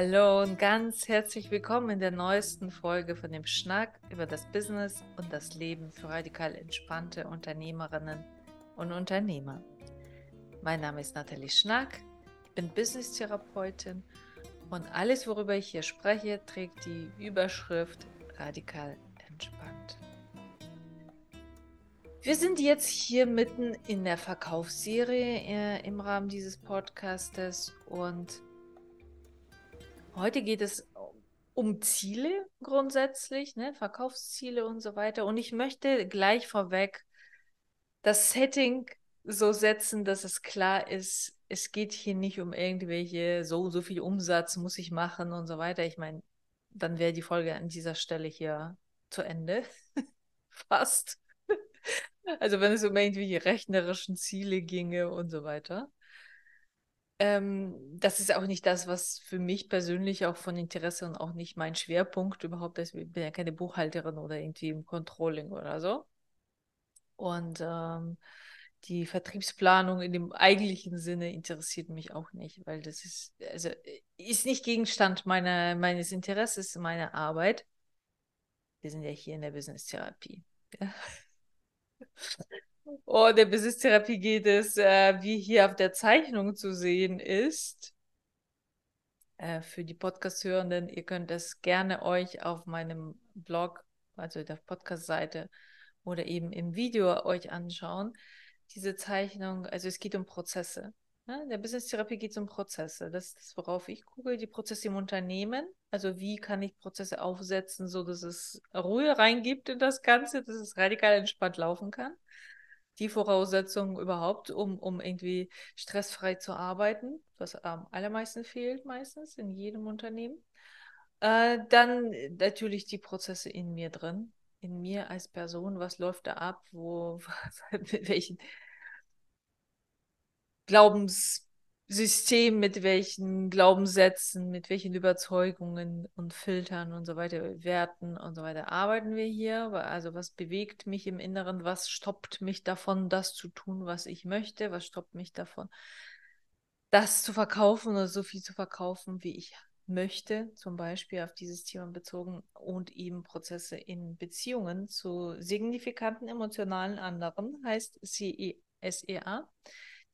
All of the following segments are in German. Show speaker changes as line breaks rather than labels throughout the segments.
Hallo und ganz herzlich willkommen in der neuesten Folge von dem Schnack über das Business und das Leben für radikal entspannte Unternehmerinnen und Unternehmer. Mein Name ist Nathalie Schnack, ich bin Business-Therapeutin und alles, worüber ich hier spreche, trägt die Überschrift radikal entspannt. Wir sind jetzt hier mitten in der Verkaufsserie äh, im Rahmen dieses Podcastes und Heute geht es um Ziele grundsätzlich, ne? Verkaufsziele und so weiter. Und ich möchte gleich vorweg das Setting so setzen, dass es klar ist, es geht hier nicht um irgendwelche, so so viel Umsatz muss ich machen und so weiter. Ich meine, dann wäre die Folge an dieser Stelle hier zu Ende. Fast. Also wenn es um irgendwelche rechnerischen Ziele ginge und so weiter. Ähm, das ist auch nicht das, was für mich persönlich auch von Interesse und auch nicht mein Schwerpunkt überhaupt ist. Ich bin ja keine Buchhalterin oder irgendwie im Controlling oder so. Und ähm, die Vertriebsplanung in dem eigentlichen Sinne interessiert mich auch nicht, weil das ist, also ist nicht Gegenstand meiner, meines Interesses, meiner Arbeit. Wir sind ja hier in der Business-Therapie. Ja. Oh, der Business-Therapie geht es, äh, wie hier auf der Zeichnung zu sehen ist. Äh, für die Podcast-Hörenden, ihr könnt es gerne euch auf meinem Blog, also der Podcast-Seite oder eben im Video euch anschauen. Diese Zeichnung, also es geht um Prozesse. Ne? Der Business-Therapie geht es um Prozesse. Das ist das, worauf ich gucke. Die Prozesse im Unternehmen. Also wie kann ich Prozesse aufsetzen, so dass es Ruhe reingibt in das Ganze, dass es radikal entspannt laufen kann die Voraussetzungen überhaupt, um, um irgendwie stressfrei zu arbeiten, was am allermeisten fehlt meistens in jedem Unternehmen. Äh, dann natürlich die Prozesse in mir drin, in mir als Person, was läuft da ab, wo, mit welchen Glaubens System, mit welchen Glaubenssätzen, mit welchen Überzeugungen und Filtern und so weiter, Werten und so weiter arbeiten wir hier. Also was bewegt mich im Inneren, was stoppt mich davon, das zu tun, was ich möchte, was stoppt mich davon, das zu verkaufen oder so viel zu verkaufen, wie ich möchte, zum Beispiel auf dieses Thema bezogen und eben Prozesse in Beziehungen zu signifikanten emotionalen anderen, heißt CESEA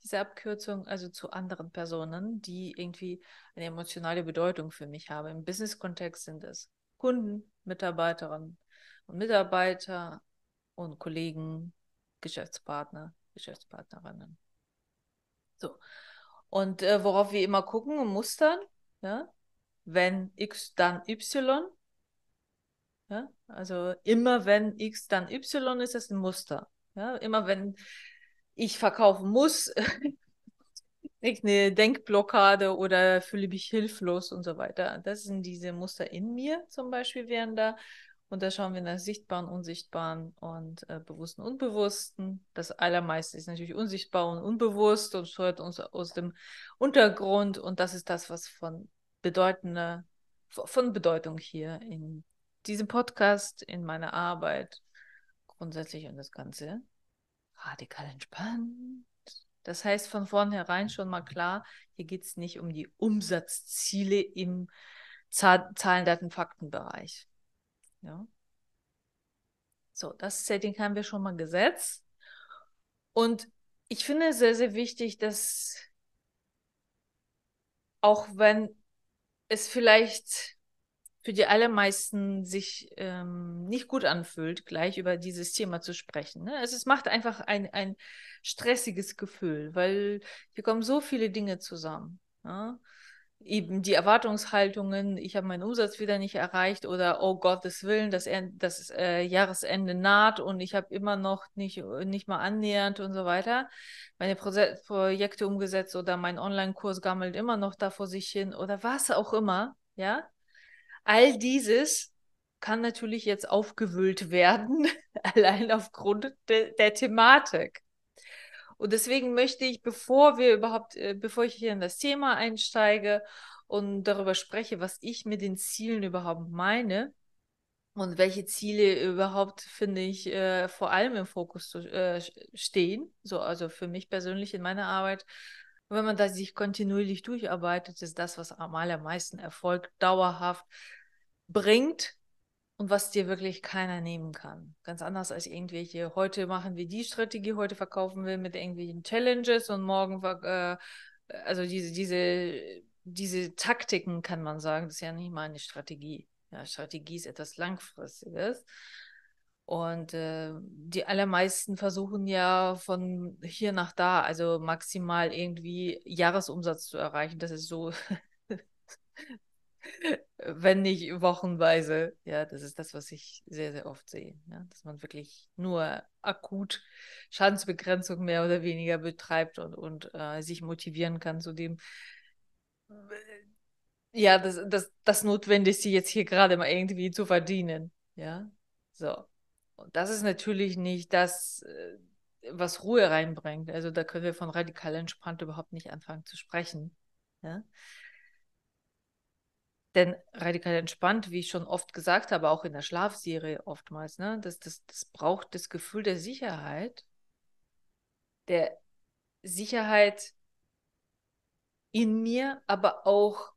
diese Abkürzung also zu anderen Personen, die irgendwie eine emotionale Bedeutung für mich haben. Im Business-Kontext sind es Kunden, Mitarbeiterinnen und Mitarbeiter und Kollegen, Geschäftspartner, Geschäftspartnerinnen. So. Und äh, worauf wir immer gucken, Mustern, ja, wenn X, dann Y. Ja, also immer wenn X, dann Y ist es ein Muster. Ja, immer wenn ich verkaufen muss, eine Denkblockade oder fühle mich hilflos und so weiter. Das sind diese Muster in mir zum Beispiel wären da. Und da schauen wir nach sichtbaren, unsichtbaren und äh, bewussten, unbewussten. Das allermeiste ist natürlich unsichtbar und unbewusst und steuert uns aus dem Untergrund. Und das ist das, was von bedeutender, von Bedeutung hier in diesem Podcast, in meiner Arbeit grundsätzlich und das Ganze radikal entspannt. Das heißt von vornherein schon mal klar, hier geht es nicht um die Umsatzziele im Zahlen, Daten, Faktenbereich. Ja. So, das Setting haben wir schon mal gesetzt. Und ich finde es sehr, sehr wichtig, dass auch wenn es vielleicht für die allermeisten sich ähm, nicht gut anfühlt, gleich über dieses Thema zu sprechen. Ne? Also es macht einfach ein, ein stressiges Gefühl, weil hier kommen so viele Dinge zusammen. Ja? Eben die Erwartungshaltungen, ich habe meinen Umsatz wieder nicht erreicht oder oh Gottes Willen, das, das äh, Jahresende naht und ich habe immer noch nicht, nicht mal annähernd und so weiter. Meine Pro Projekte umgesetzt oder mein Online-Kurs gammelt immer noch da vor sich hin oder was auch immer. Ja, All dieses kann natürlich jetzt aufgewühlt werden, allein aufgrund de der Thematik. Und deswegen möchte ich, bevor wir überhaupt, äh, bevor ich hier in das Thema einsteige und darüber spreche, was ich mit den Zielen überhaupt meine und welche Ziele überhaupt, finde ich, äh, vor allem im Fokus äh, stehen, so also für mich persönlich in meiner Arbeit, Und wenn man da sich kontinuierlich durcharbeitet, ist das, was am allermeisten Erfolg dauerhaft bringt und was dir wirklich keiner nehmen kann. Ganz anders als irgendwelche, heute machen wir die Strategie, heute verkaufen wir mit irgendwelchen Challenges und morgen, äh, also diese, diese, diese Taktiken kann man sagen, das ist ja nicht mal eine Strategie. Ja, Strategie ist etwas Langfristiges. Und äh, die allermeisten versuchen ja von hier nach da, also maximal irgendwie Jahresumsatz zu erreichen. Das ist so, wenn nicht wochenweise. Ja, das ist das, was ich sehr, sehr oft sehe. Ja? Dass man wirklich nur akut Schadensbegrenzung mehr oder weniger betreibt und, und äh, sich motivieren kann zu dem, ja, das, das, das Notwendigste jetzt hier gerade mal irgendwie zu verdienen. Ja, so. Und das ist natürlich nicht das, äh, was Ruhe reinbringt. Also da können wir von radikal entspannt überhaupt nicht anfangen zu sprechen. Ja? Denn radikal entspannt, wie ich schon oft gesagt habe, auch in der Schlafserie oftmals, ne, das, das, das braucht das Gefühl der Sicherheit, der Sicherheit in mir, aber auch,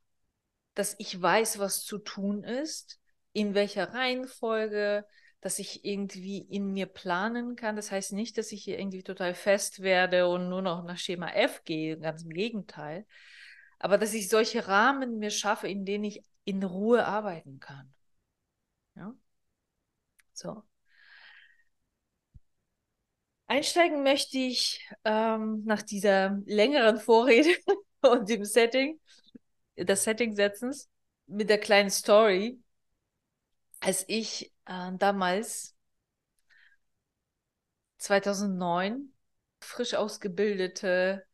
dass ich weiß, was zu tun ist, in welcher Reihenfolge, dass ich irgendwie in mir planen kann. Das heißt nicht, dass ich hier irgendwie total fest werde und nur noch nach Schema F gehe, ganz im Gegenteil. Aber dass ich solche Rahmen mir schaffe, in denen ich in Ruhe arbeiten kann. Ja? So. Einsteigen möchte ich ähm, nach dieser längeren Vorrede und dem Setting, das Setting setzens, mit der kleinen Story, als ich äh, damals 2009 frisch ausgebildete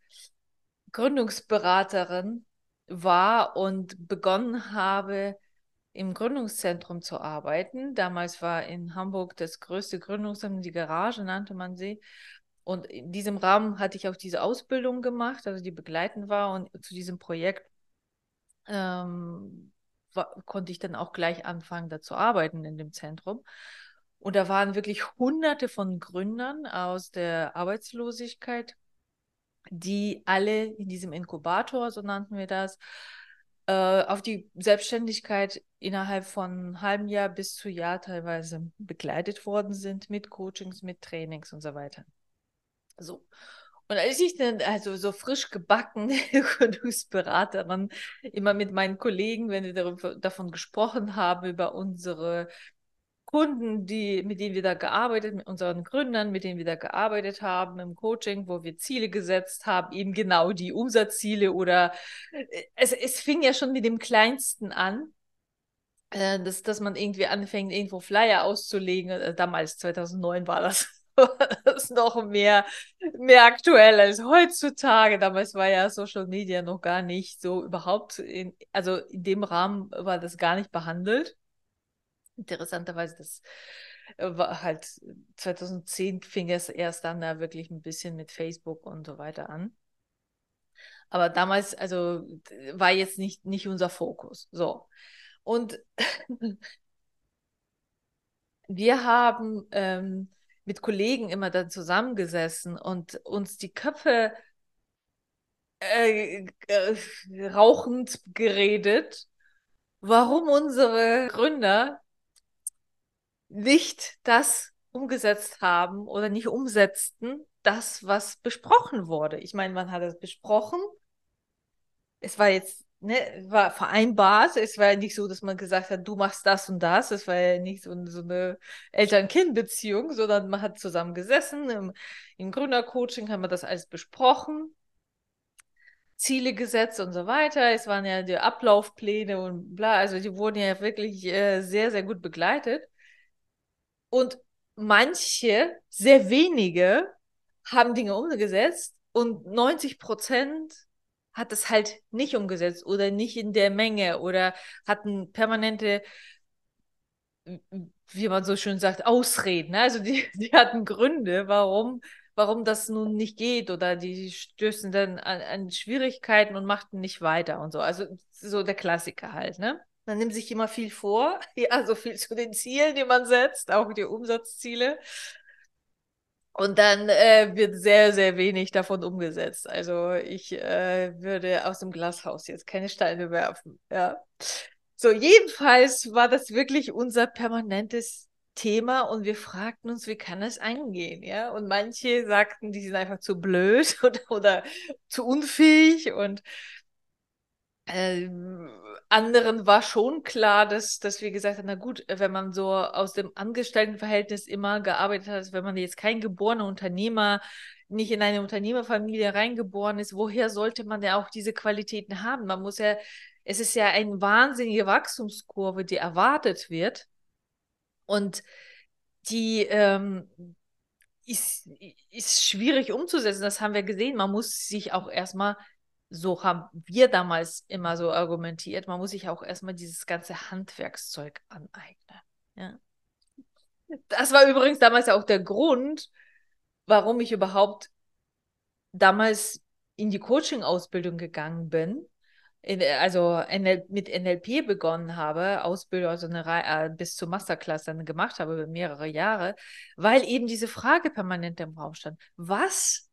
Gründungsberaterin war und begonnen habe, im Gründungszentrum zu arbeiten. Damals war in Hamburg das größte Gründungszentrum, die Garage nannte man sie. Und in diesem Rahmen hatte ich auch diese Ausbildung gemacht, also die begleitend war. Und zu diesem Projekt ähm, konnte ich dann auch gleich anfangen, da zu arbeiten in dem Zentrum. Und da waren wirklich hunderte von Gründern aus der Arbeitslosigkeit, die alle in diesem Inkubator, so nannten wir das, äh, auf die Selbstständigkeit innerhalb von einem halben Jahr bis zu Jahr teilweise begleitet worden sind mit Coachings, mit Trainings und so weiter. So. Und als ich dann, also so frisch gebacken Gründungsberaterin, immer mit meinen Kollegen, wenn wir darüber, davon gesprochen haben, über unsere Kunden, die, mit denen wir da gearbeitet, mit unseren Gründern, mit denen wir da gearbeitet haben im Coaching, wo wir Ziele gesetzt haben, eben genau die Umsatzziele oder äh, es, es fing ja schon mit dem Kleinsten an, äh, dass, dass man irgendwie anfängt, irgendwo Flyer auszulegen. Äh, damals, 2009 war das ist noch mehr, mehr aktuell als heutzutage. Damals war ja Social Media noch gar nicht so überhaupt, in, also in dem Rahmen war das gar nicht behandelt. Interessanterweise, das äh, war halt 2010 fing es erst dann da wirklich ein bisschen mit Facebook und so weiter an. Aber damals, also war jetzt nicht, nicht unser Fokus. So. Und wir haben ähm, mit Kollegen immer dann zusammengesessen und uns die Köpfe äh, äh, rauchend geredet, warum unsere Gründer nicht das umgesetzt haben oder nicht umsetzten, das, was besprochen wurde. Ich meine, man hat es besprochen. Es war jetzt ne, war vereinbart. Es war ja nicht so, dass man gesagt hat, du machst das und das. Es war ja nicht so, so eine Eltern-Kind-Beziehung, sondern man hat zusammen gesessen. Im, im Gründercoaching haben wir das alles besprochen. Ziele gesetzt und so weiter. Es waren ja die Ablaufpläne und bla. Also die wurden ja wirklich äh, sehr, sehr gut begleitet. Und manche, sehr wenige, haben Dinge umgesetzt und 90 Prozent hat es halt nicht umgesetzt oder nicht in der Menge oder hatten permanente, wie man so schön sagt, Ausreden. Also die, die hatten Gründe, warum, warum das nun nicht geht oder die stößen dann an, an Schwierigkeiten und machten nicht weiter und so. Also so der Klassiker halt, ne? Man nimmt sich immer viel vor, ja, so viel zu den Zielen, die man setzt, auch die Umsatzziele. Und dann äh, wird sehr, sehr wenig davon umgesetzt. Also ich äh, würde aus dem Glashaus jetzt keine Steine werfen. Ja. So, jedenfalls war das wirklich unser permanentes Thema und wir fragten uns, wie kann es eingehen, ja? Und manche sagten, die sind einfach zu blöd oder, oder zu unfähig und äh, anderen war schon klar, dass, dass wir gesagt haben, na gut, wenn man so aus dem Angestelltenverhältnis immer gearbeitet hat, wenn man jetzt kein geborener Unternehmer, nicht in eine Unternehmerfamilie reingeboren ist, woher sollte man ja auch diese Qualitäten haben? Man muss ja, es ist ja eine wahnsinnige Wachstumskurve, die erwartet wird. Und die ähm, ist, ist schwierig umzusetzen. Das haben wir gesehen. Man muss sich auch erstmal, so haben wir damals immer so argumentiert, man muss sich auch erstmal dieses ganze Handwerkszeug aneignen. Ja. Das war übrigens damals auch der Grund, warum ich überhaupt damals in die Coaching-Ausbildung gegangen bin, in, also NL, mit NLP begonnen habe, Ausbildung, also eine Reihe, äh, bis zur Masterclass dann gemacht habe über mehrere Jahre, weil eben diese Frage permanent im Raum stand. Was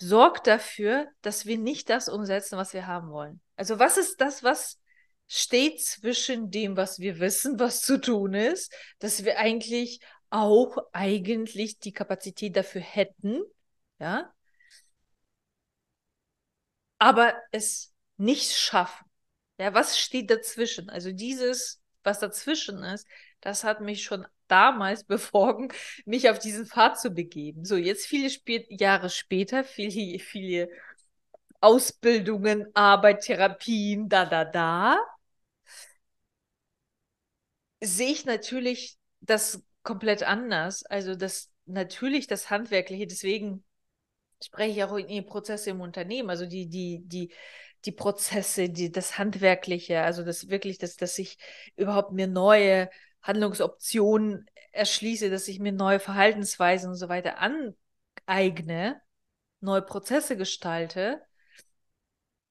sorgt dafür, dass wir nicht das umsetzen, was wir haben wollen? Also was ist das, was steht zwischen dem, was wir wissen, was zu tun ist, dass wir eigentlich auch eigentlich die Kapazität dafür hätten, ja, aber es nicht schaffen. Ja, was steht dazwischen? Also dieses, was dazwischen ist, das hat mich schon damals bewogen, mich auf diesen Pfad zu begeben. So, jetzt viele Sp Jahre später, viele, viele Ausbildungen, Arbeit, Therapien, da, da, da, sehe ich natürlich das komplett anders. Also das natürlich das Handwerkliche, deswegen spreche ich auch in die Prozesse im Unternehmen, also die, die, die, die Prozesse, die, das Handwerkliche, also das wirklich, dass, dass ich überhaupt mir neue Handlungsoptionen erschließe, dass ich mir neue Verhaltensweisen und so weiter aneigne, neue Prozesse gestalte,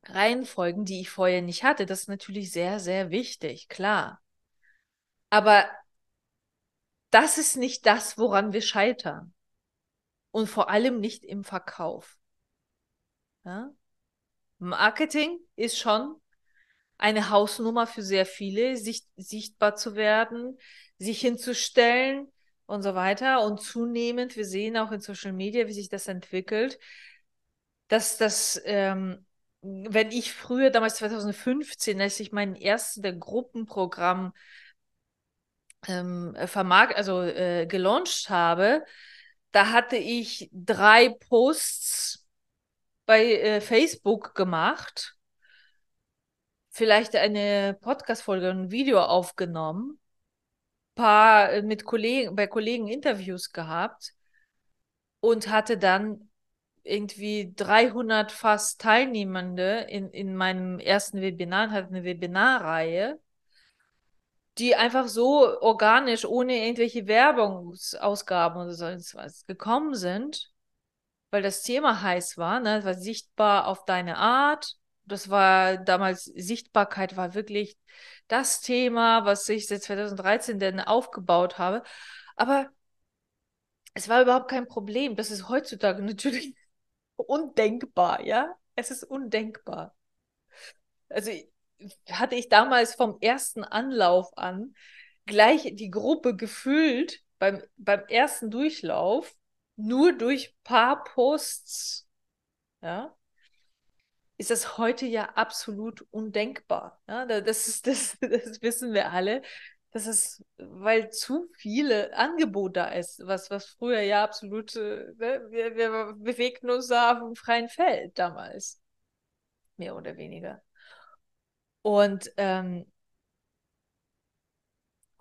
Reihenfolgen, die ich vorher nicht hatte, das ist natürlich sehr, sehr wichtig, klar. Aber das ist nicht das, woran wir scheitern. Und vor allem nicht im Verkauf. Ja? Marketing ist schon eine Hausnummer für sehr viele, sich, sichtbar zu werden, sich hinzustellen und so weiter. Und zunehmend, wir sehen auch in Social Media, wie sich das entwickelt, dass das, ähm, wenn ich früher, damals 2015, als ich mein erstes Gruppenprogramm ähm, vermarkt, also äh, gelauncht habe, da hatte ich drei Posts bei äh, Facebook gemacht, vielleicht eine Podcast-Folge, ein Video aufgenommen, paar äh, mit Kollegen, bei Kollegen Interviews gehabt und hatte dann irgendwie 300 fast Teilnehmende in, in meinem ersten Webinar, hatte eine Webinarreihe die einfach so organisch, ohne irgendwelche Werbungsausgaben oder sonst was gekommen sind, weil das Thema heiß war, ne? Das war sichtbar auf deine Art. Das war damals, Sichtbarkeit war wirklich das Thema, was ich seit 2013 denn aufgebaut habe. Aber es war überhaupt kein Problem. Das ist heutzutage natürlich undenkbar, ja? Es ist undenkbar. Also hatte ich damals vom ersten Anlauf an gleich die Gruppe gefüllt beim, beim ersten Durchlauf, nur durch paar Posts, ja, ist das heute ja absolut undenkbar. Ja, das, ist, das, das wissen wir alle. Das ist, weil zu viele Angebote da ist, was, was früher ja absolut, ne, wir, wir bewegten uns da auf dem freien Feld damals. Mehr oder weniger. Und ähm,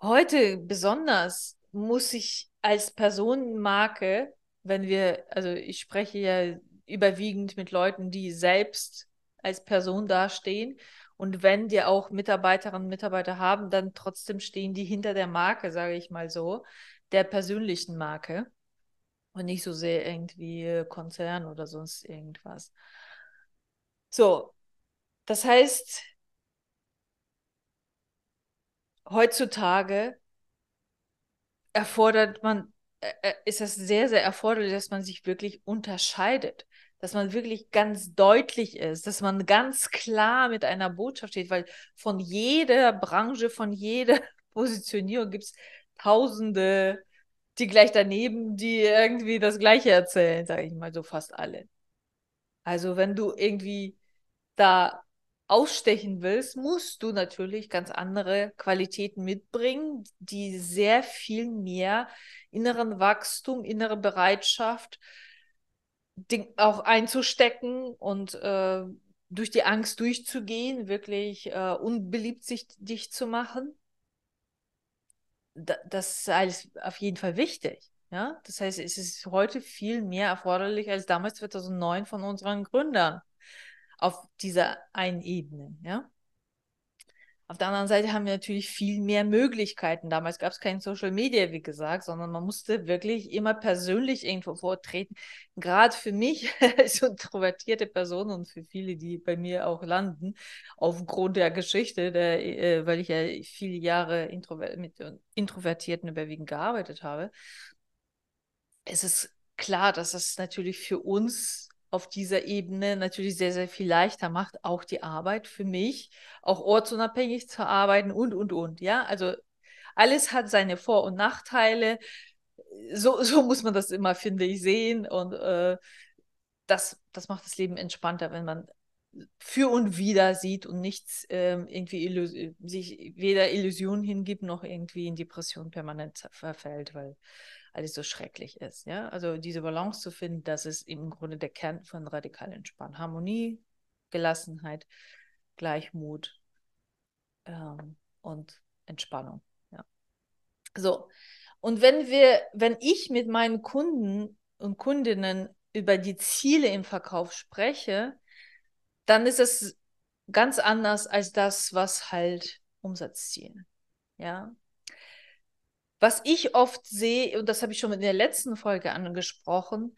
heute besonders muss ich als Personenmarke, wenn wir, also ich spreche ja überwiegend mit Leuten, die selbst als Person dastehen. Und wenn die auch Mitarbeiterinnen und Mitarbeiter haben, dann trotzdem stehen die hinter der Marke, sage ich mal so, der persönlichen Marke. Und nicht so sehr irgendwie Konzern oder sonst irgendwas. So, das heißt, heutzutage erfordert man äh, äh, ist es sehr, sehr erforderlich, dass man sich wirklich unterscheidet, dass man wirklich ganz deutlich ist, dass man ganz klar mit einer Botschaft steht, weil von jeder Branche, von jeder Positionierung gibt es tausende, die gleich daneben, die irgendwie das Gleiche erzählen, sage ich mal, so fast alle. Also wenn du irgendwie da ausstechen willst, musst du natürlich ganz andere Qualitäten mitbringen, die sehr viel mehr inneren Wachstum, innere Bereitschaft auch einzustecken und äh, durch die Angst durchzugehen, wirklich äh, unbeliebt sich dich zu machen. Da, das ist alles auf jeden Fall wichtig. Ja? Das heißt, es ist heute viel mehr erforderlich als damals 2009 von unseren Gründern auf dieser einen Ebene. Ja? Auf der anderen Seite haben wir natürlich viel mehr Möglichkeiten. Damals gab es kein Social Media, wie gesagt, sondern man musste wirklich immer persönlich irgendwo vortreten. Gerade für mich als introvertierte Person und für viele, die bei mir auch landen, aufgrund der Geschichte, der, äh, weil ich ja viele Jahre introver mit Introvertierten überwiegend gearbeitet habe, ist es klar, dass es natürlich für uns auf dieser Ebene natürlich sehr, sehr viel leichter macht, auch die Arbeit für mich, auch ortsunabhängig zu arbeiten und, und, und. Ja, also alles hat seine Vor- und Nachteile. So, so muss man das immer, finde ich, sehen. Und äh, das, das macht das Leben entspannter, wenn man für und wieder sieht und nichts ähm, irgendwie sich weder Illusionen hingibt, noch irgendwie in Depression permanent verfällt, weil alles so schrecklich ist. Ja? Also diese Balance zu finden, das ist im Grunde der Kern von radikal entspannen. Harmonie, Gelassenheit, Gleichmut ähm, und Entspannung. Ja. So. Und wenn wir, wenn ich mit meinen Kunden und Kundinnen über die Ziele im Verkauf spreche, dann ist es ganz anders als das, was halt Umsatzziele. Ja, was ich oft sehe, und das habe ich schon in der letzten Folge angesprochen,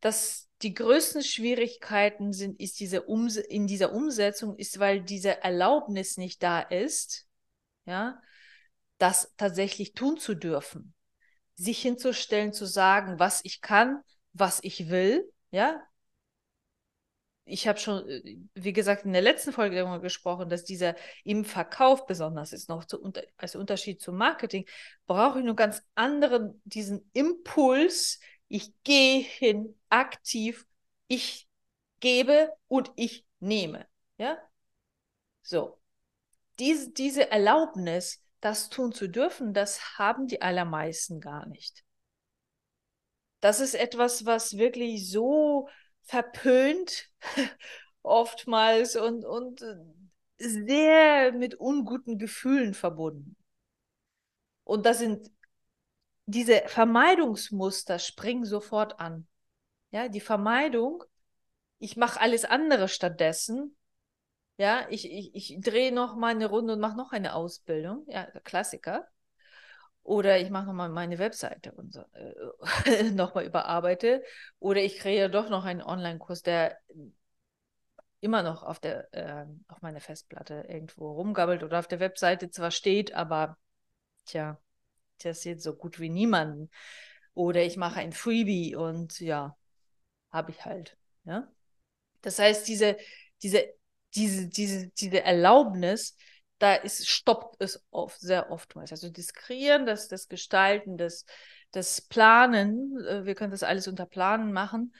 dass die größten Schwierigkeiten sind, ist diese Ums in dieser Umsetzung, ist, weil diese Erlaubnis nicht da ist, ja, das tatsächlich tun zu dürfen. Sich hinzustellen, zu sagen, was ich kann, was ich will, ja, ich habe schon, äh, wie gesagt, in der letzten Folge darüber gesprochen, dass dieser im Verkauf besonders ist, noch zu, als Unterschied zum Marketing, brauche ich nur ganz anderen, diesen Impuls, ich gehe hin, aktiv, ich gebe und ich nehme. Ja? So. Diese, diese Erlaubnis, das tun zu dürfen, das haben die allermeisten gar nicht. Das ist etwas, was wirklich so verpönt oftmals und, und sehr mit unguten Gefühlen verbunden. Und das sind diese Vermeidungsmuster springen sofort an. Ja, die Vermeidung, ich mache alles andere stattdessen. Ja, ich, ich, ich drehe noch mal eine Runde und mache noch eine Ausbildung. Ja, Klassiker. Oder ich mache nochmal meine Webseite und so, äh, nochmal überarbeite. Oder ich kreiere doch noch einen Online-Kurs, der immer noch auf der äh, auf meiner Festplatte irgendwo rumgabbelt oder auf der Webseite zwar steht, aber tja, das sieht so gut wie niemanden. Oder ich mache ein Freebie und ja, habe ich halt. Ja? Das heißt, diese, diese, diese, diese, diese Erlaubnis, da ist, stoppt es oft, sehr oftmals. Also das Kreieren, das, das Gestalten, das, das Planen, äh, wir können das alles unter Planen machen,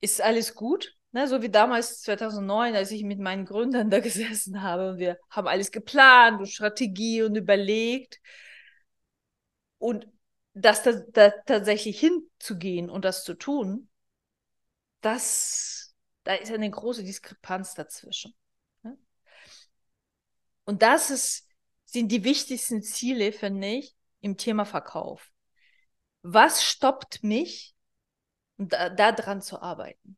ist alles gut. Ne? So wie damals 2009, als ich mit meinen Gründern da gesessen habe und wir haben alles geplant und Strategie und überlegt. Und das da, da tatsächlich hinzugehen und das zu tun, das, da ist eine große Diskrepanz dazwischen. Und das ist, sind die wichtigsten Ziele, finde ich, im Thema Verkauf. Was stoppt mich, da, da dran zu arbeiten?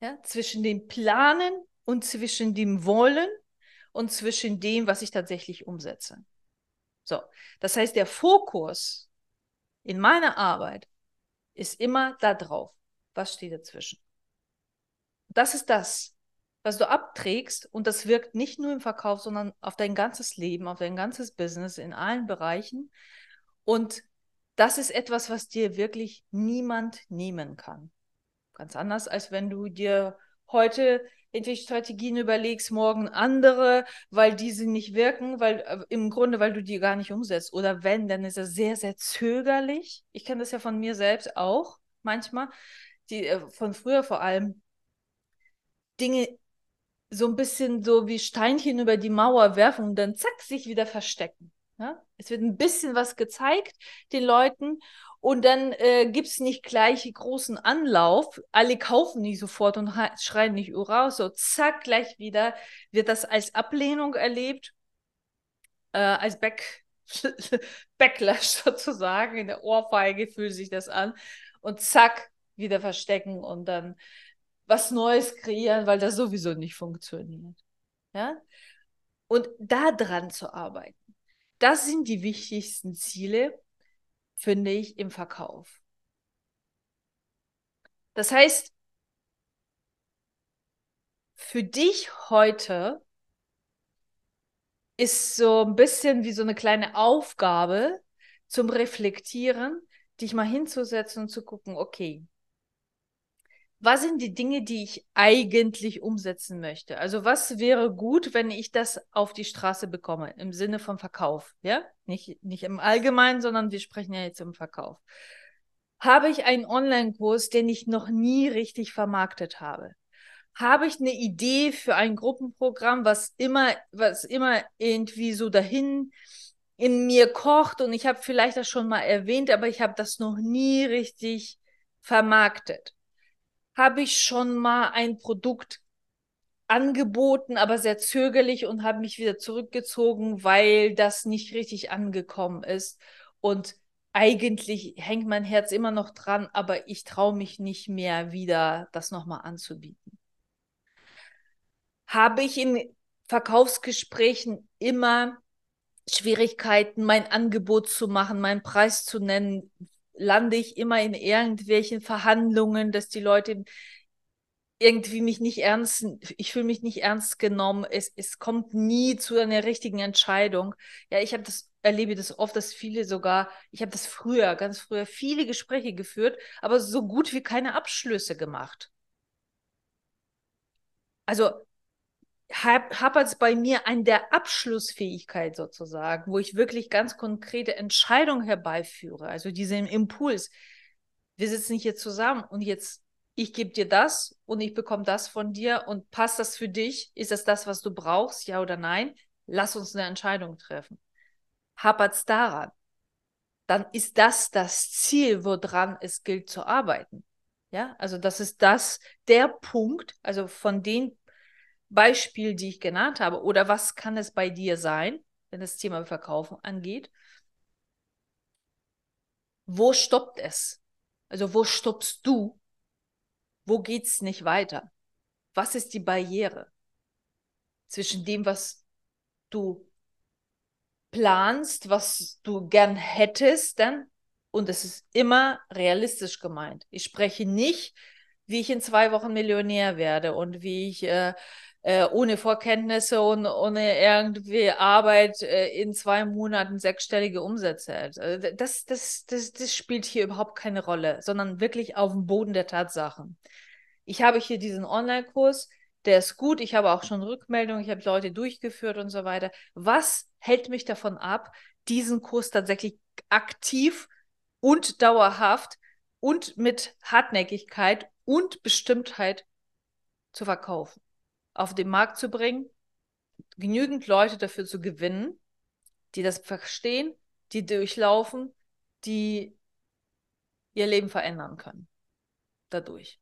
Ja, zwischen dem Planen und zwischen dem Wollen und zwischen dem, was ich tatsächlich umsetze. So, das heißt, der Fokus in meiner Arbeit ist immer da drauf. Was steht dazwischen? Das ist das, was du abträgst und das wirkt nicht nur im Verkauf, sondern auf dein ganzes Leben, auf dein ganzes Business, in allen Bereichen. Und das ist etwas, was dir wirklich niemand nehmen kann. Ganz anders, als wenn du dir heute irgendwelche Strategien überlegst, morgen andere, weil diese nicht wirken, weil äh, im Grunde, weil du die gar nicht umsetzt. Oder wenn, dann ist er sehr, sehr zögerlich. Ich kenne das ja von mir selbst auch manchmal, die äh, von früher vor allem Dinge so ein bisschen so wie Steinchen über die Mauer werfen und dann zack sich wieder verstecken. Ja? Es wird ein bisschen was gezeigt den Leuten und dann äh, gibt es nicht gleich großen Anlauf. Alle kaufen nicht sofort und schreien nicht Ura. So, zack, gleich wieder wird das als Ablehnung erlebt, äh, als Back Backlash sozusagen. In der Ohrfeige fühlt sich das an. Und zack, wieder verstecken und dann was Neues kreieren, weil das sowieso nicht funktioniert. Ja? Und da dran zu arbeiten, das sind die wichtigsten Ziele, finde ich, im Verkauf. Das heißt, für dich heute ist so ein bisschen wie so eine kleine Aufgabe zum Reflektieren, dich mal hinzusetzen und zu gucken, okay, was sind die Dinge, die ich eigentlich umsetzen möchte? Also was wäre gut, wenn ich das auf die Straße bekomme, im Sinne von Verkauf, ja? Nicht, nicht im Allgemeinen, sondern wir sprechen ja jetzt im Verkauf. Habe ich einen Online-Kurs, den ich noch nie richtig vermarktet habe? Habe ich eine Idee für ein Gruppenprogramm, was immer, was immer irgendwie so dahin in mir kocht und ich habe vielleicht das schon mal erwähnt, aber ich habe das noch nie richtig vermarktet habe ich schon mal ein Produkt angeboten, aber sehr zögerlich und habe mich wieder zurückgezogen, weil das nicht richtig angekommen ist. Und eigentlich hängt mein Herz immer noch dran, aber ich traue mich nicht mehr wieder, das nochmal anzubieten. Habe ich in Verkaufsgesprächen immer Schwierigkeiten, mein Angebot zu machen, meinen Preis zu nennen, lande ich immer in irgendwelchen Verhandlungen, dass die Leute irgendwie mich nicht ernst, ich fühle mich nicht ernst genommen. Es, es kommt nie zu einer richtigen Entscheidung. Ja, ich habe das, erlebe das oft, dass viele sogar, ich habe das früher, ganz früher, viele Gespräche geführt, aber so gut wie keine Abschlüsse gemacht. Also hapert es bei mir an der Abschlussfähigkeit sozusagen, wo ich wirklich ganz konkrete Entscheidungen herbeiführe, also diesen Impuls. Wir sitzen hier zusammen und jetzt ich gebe dir das und ich bekomme das von dir und passt das für dich? Ist das das, was du brauchst? Ja oder nein? Lass uns eine Entscheidung treffen. Hapert es daran? Dann ist das das Ziel, woran es gilt zu arbeiten. Ja, also das ist das, der Punkt, also von den Beispiel, die ich genannt habe, oder was kann es bei dir sein, wenn das Thema Verkaufen angeht? Wo stoppt es? Also wo stoppst du? Wo geht es nicht weiter? Was ist die Barriere zwischen dem, was du planst, was du gern hättest, dann und es ist immer realistisch gemeint. Ich spreche nicht, wie ich in zwei Wochen Millionär werde und wie ich äh, äh, ohne Vorkenntnisse und ohne irgendwie Arbeit äh, in zwei Monaten sechsstellige Umsätze. Also das, das, das, das spielt hier überhaupt keine Rolle, sondern wirklich auf dem Boden der Tatsachen. Ich habe hier diesen Online-Kurs, der ist gut, ich habe auch schon Rückmeldungen, ich habe Leute durchgeführt und so weiter. Was hält mich davon ab, diesen Kurs tatsächlich aktiv und dauerhaft und mit Hartnäckigkeit und Bestimmtheit zu verkaufen? Auf den Markt zu bringen, genügend Leute dafür zu gewinnen, die das verstehen, die durchlaufen, die ihr Leben verändern können. Dadurch.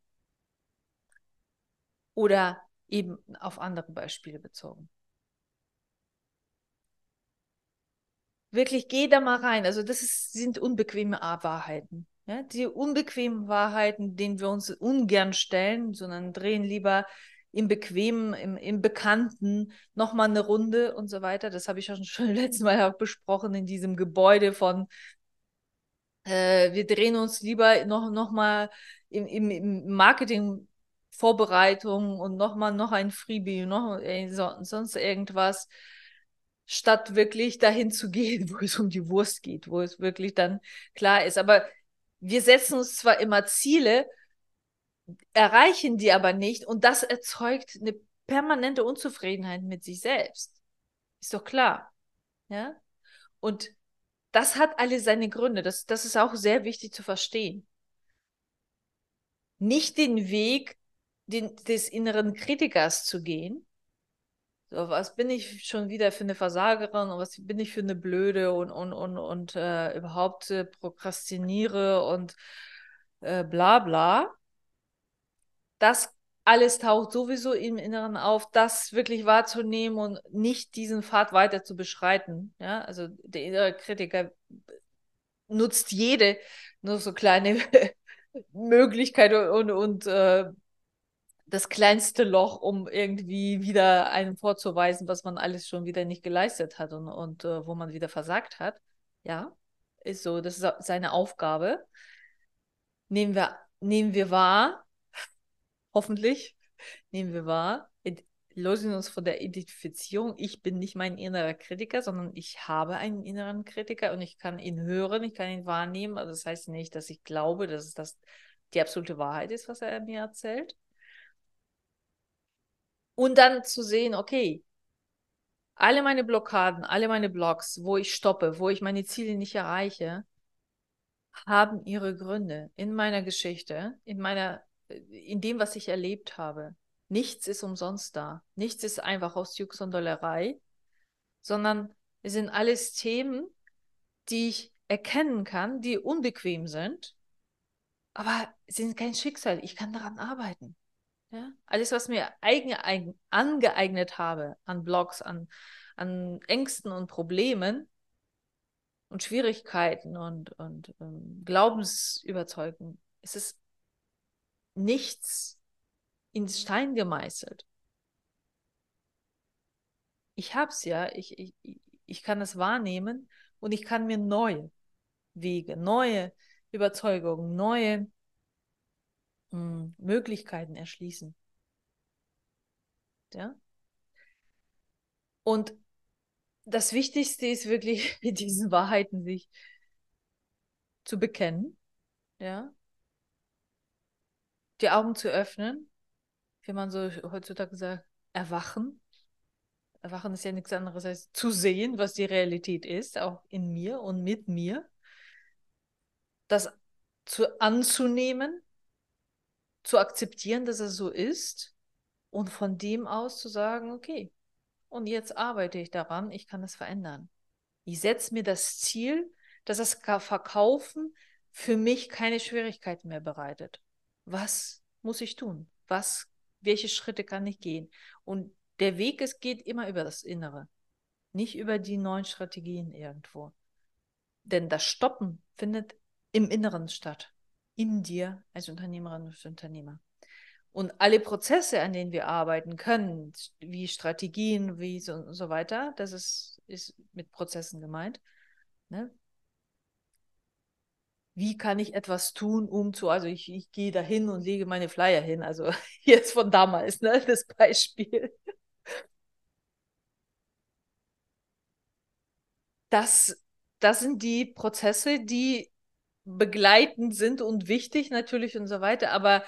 Oder eben auf andere Beispiele bezogen. Wirklich, geh da mal rein. Also das ist, sind unbequeme Wahrheiten. Ja? Die unbequemen Wahrheiten, denen wir uns ungern stellen, sondern drehen lieber im Bequemen, im, im Bekannten nochmal eine Runde und so weiter. Das habe ich schon, schon letztes Mal auch besprochen in diesem Gebäude von äh, wir drehen uns lieber noch, noch im, im, im Marketing Vorbereitung und nochmal noch ein Freebie, noch äh, so, sonst irgendwas. statt wirklich dahin zu gehen, wo es um die Wurst geht, wo es wirklich dann klar ist. Aber wir setzen uns zwar immer Ziele, erreichen die aber nicht und das erzeugt eine permanente Unzufriedenheit mit sich selbst. Ist doch klar. Ja? Und das hat alle seine Gründe. Das, das ist auch sehr wichtig zu verstehen. Nicht den Weg den, des inneren Kritikers zu gehen. So, was bin ich schon wieder für eine Versagerin und was bin ich für eine Blöde und, und, und, und äh, überhaupt äh, prokrastiniere und äh, bla bla. Das alles taucht sowieso im Inneren auf, das wirklich wahrzunehmen und nicht diesen Pfad weiter zu beschreiten. Ja, also der innere Kritiker nutzt jede nur so kleine Möglichkeit und, und äh, das kleinste Loch, um irgendwie wieder einem vorzuweisen, was man alles schon wieder nicht geleistet hat und, und äh, wo man wieder versagt hat. Ja, ist so, das ist seine Aufgabe. Nehmen wir, nehmen wir wahr, hoffentlich, nehmen wir wahr, lösen uns von der Identifizierung. Ich bin nicht mein innerer Kritiker, sondern ich habe einen inneren Kritiker und ich kann ihn hören, ich kann ihn wahrnehmen. Also das heißt nicht, dass ich glaube, dass es das die absolute Wahrheit ist, was er mir erzählt. Und dann zu sehen, okay, alle meine Blockaden, alle meine Blocks, wo ich stoppe, wo ich meine Ziele nicht erreiche, haben ihre Gründe in meiner Geschichte, in meiner in dem, was ich erlebt habe. Nichts ist umsonst da. Nichts ist einfach aus Jux und Dollerei, sondern es sind alles Themen, die ich erkennen kann, die unbequem sind, aber sind kein Schicksal. Ich kann daran arbeiten. Ja? Alles, was mir eigen, eigen, angeeignet habe an Blogs, an, an Ängsten und Problemen und Schwierigkeiten und, und ähm, Glaubensüberzeugungen, es ist nichts ins Stein gemeißelt. Ich habe es ja, ich, ich, ich kann es wahrnehmen und ich kann mir neue Wege, neue Überzeugungen, neue mh, hm, Möglichkeiten erschließen. Ja? Und das Wichtigste ist wirklich, mit diesen Wahrheiten sich zu bekennen, ja, die Augen zu öffnen, wie man so heutzutage sagt, erwachen. Erwachen ist ja nichts anderes als zu sehen, was die Realität ist, auch in mir und mit mir. Das zu anzunehmen, zu akzeptieren, dass es so ist und von dem aus zu sagen, okay, und jetzt arbeite ich daran, ich kann es verändern. Ich setze mir das Ziel, dass das Verkaufen für mich keine Schwierigkeiten mehr bereitet. Was muss ich tun? Was, welche Schritte kann ich gehen? Und der Weg, es geht immer über das Innere, nicht über die neuen Strategien irgendwo. Denn das Stoppen findet im Inneren statt in dir als Unternehmerin und Unternehmer. Und alle Prozesse, an denen wir arbeiten können, wie Strategien, wie so, und so weiter, das ist, ist mit Prozessen gemeint. Ne? Wie kann ich etwas tun, um zu, also ich, ich gehe dahin und lege meine Flyer hin, also jetzt von damals, ne, das Beispiel. Das, das sind die Prozesse, die begleitend sind und wichtig natürlich und so weiter, aber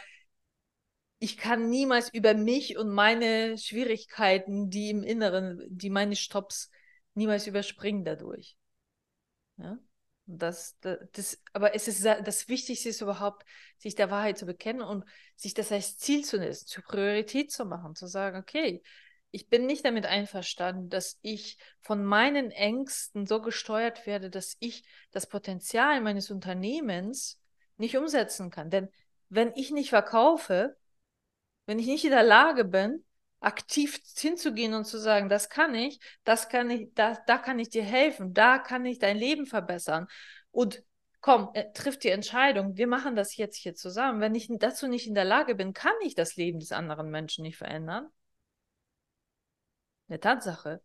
ich kann niemals über mich und meine Schwierigkeiten, die im Inneren, die meine Stops, niemals überspringen dadurch. Ja? Das, das, das, aber es ist das Wichtigste ist überhaupt, sich der Wahrheit zu bekennen und sich das als Ziel zu nehmen, zur Priorität zu machen, zu sagen, okay, ich bin nicht damit einverstanden, dass ich von meinen Ängsten so gesteuert werde, dass ich das Potenzial meines Unternehmens nicht umsetzen kann. Denn wenn ich nicht verkaufe, wenn ich nicht in der Lage bin, aktiv hinzugehen und zu sagen, das kann ich, das kann ich, da, da kann ich dir helfen, da kann ich dein Leben verbessern. Und komm, äh, triff die Entscheidung, wir machen das jetzt hier zusammen. Wenn ich dazu nicht in der Lage bin, kann ich das Leben des anderen Menschen nicht verändern eine Tatsache.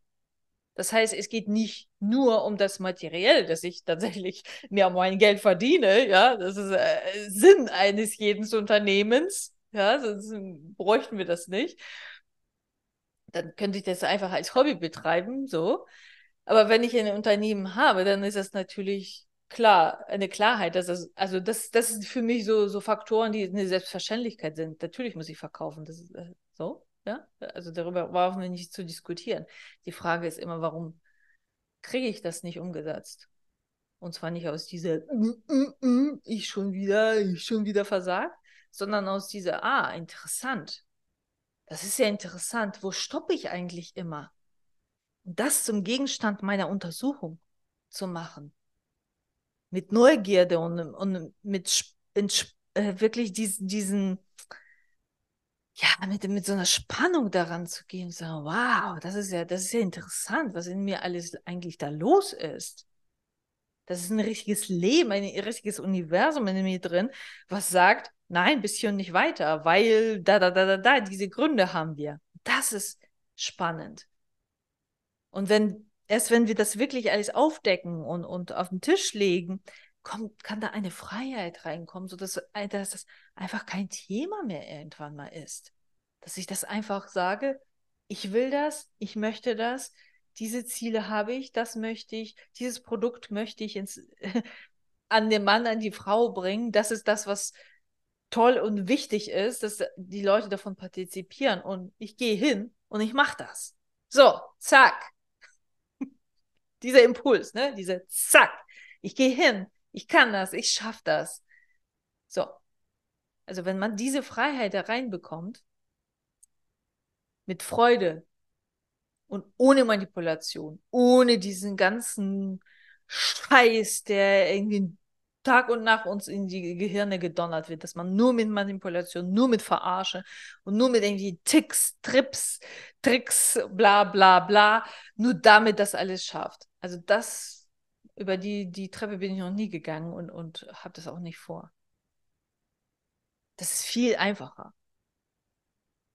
Das heißt, es geht nicht nur um das Materiell, dass ich tatsächlich mir mein Geld verdiene, ja, das ist äh, Sinn eines jeden Unternehmens, ja, sonst bräuchten wir das nicht. Dann könnte ich das einfach als Hobby betreiben, so. Aber wenn ich ein Unternehmen habe, dann ist das natürlich klar, eine Klarheit, dass das, also das, das ist für mich so, so Faktoren, die eine Selbstverständlichkeit sind. Natürlich muss ich verkaufen, das ist äh, so, ja. Also darüber brauchen wir nicht zu diskutieren. Die Frage ist immer, warum kriege ich das nicht umgesetzt? Und zwar nicht aus dieser mm, mm, mm, ich schon wieder, ich schon wieder versagt, sondern aus dieser, ah, interessant. Das ist ja interessant. Wo stoppe ich eigentlich immer? Und das zum Gegenstand meiner Untersuchung zu machen. Mit Neugierde und, und mit äh, wirklich diesen, diesen, ja, mit, mit so einer Spannung daran zu gehen, so, wow, das ist ja, das ist ja interessant, was in mir alles eigentlich da los ist. Das ist ein richtiges Leben, ein richtiges Universum in mir drin, was sagt, nein, bis hier und nicht weiter, weil da, da, da, da, da, diese Gründe haben wir. Das ist spannend. Und wenn, erst wenn wir das wirklich alles aufdecken und, und auf den Tisch legen, kommt, kann da eine Freiheit reinkommen, sodass äh, dass das einfach kein Thema mehr irgendwann mal ist. Dass ich das einfach sage, ich will das, ich möchte das, diese Ziele habe ich, das möchte ich, dieses Produkt möchte ich ins, an den Mann, an die Frau bringen. Das ist das, was toll und wichtig ist, dass die Leute davon partizipieren. Und ich gehe hin und ich mache das. So, zack. Dieser Impuls, ne? Diese zack. Ich gehe hin. Ich kann das. Ich schaffe das. So. Also wenn man diese Freiheit da reinbekommt, mit Freude, und ohne Manipulation, ohne diesen ganzen Scheiß, der irgendwie Tag und Nacht uns in die Gehirne gedonnert wird, dass man nur mit Manipulation, nur mit Verarsche und nur mit irgendwie Ticks, Trips, Tricks, bla bla bla, nur damit das alles schafft. Also das, über die, die Treppe bin ich noch nie gegangen und, und habe das auch nicht vor. Das ist viel einfacher.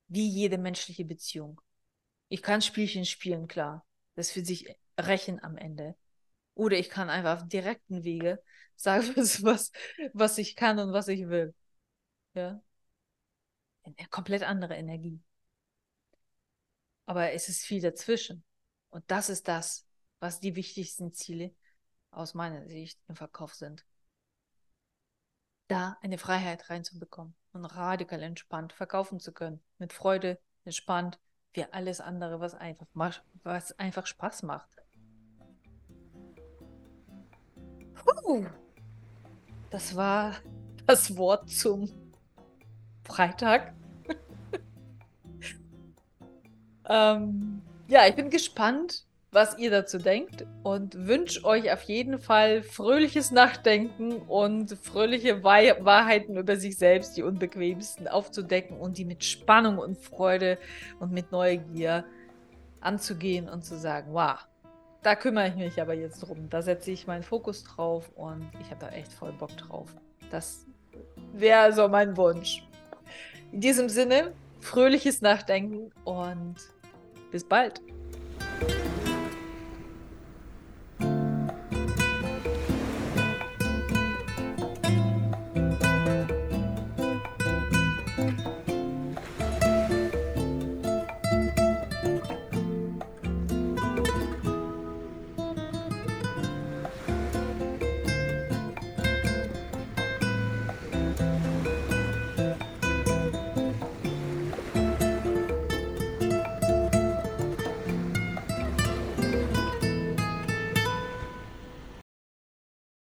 Wie jede menschliche Beziehung. Ich kann Spielchen spielen, klar. Das wird sich rächen am Ende. Oder ich kann einfach auf direkten Wege sagen, was, was ich kann und was ich will. Ja. Eine komplett andere Energie. Aber es ist viel dazwischen. Und das ist das, was die wichtigsten Ziele aus meiner Sicht im Verkauf sind. Da eine Freiheit reinzubekommen und radikal entspannt verkaufen zu können. Mit Freude, entspannt, wie alles andere, was einfach, was einfach Spaß macht. Puh. Das war das Wort zum Freitag. ähm, ja, ich bin gespannt, was ihr dazu denkt und wünsche euch auf jeden Fall fröhliches Nachdenken und fröhliche Wahrheiten über sich selbst, die unbequemsten aufzudecken und die mit Spannung und Freude und mit Neugier anzugehen und zu sagen, wow, da kümmere ich mich aber jetzt drum, da setze ich meinen Fokus drauf und ich habe da echt voll Bock drauf. Das wäre so mein Wunsch. In diesem Sinne, fröhliches Nachdenken und bis bald.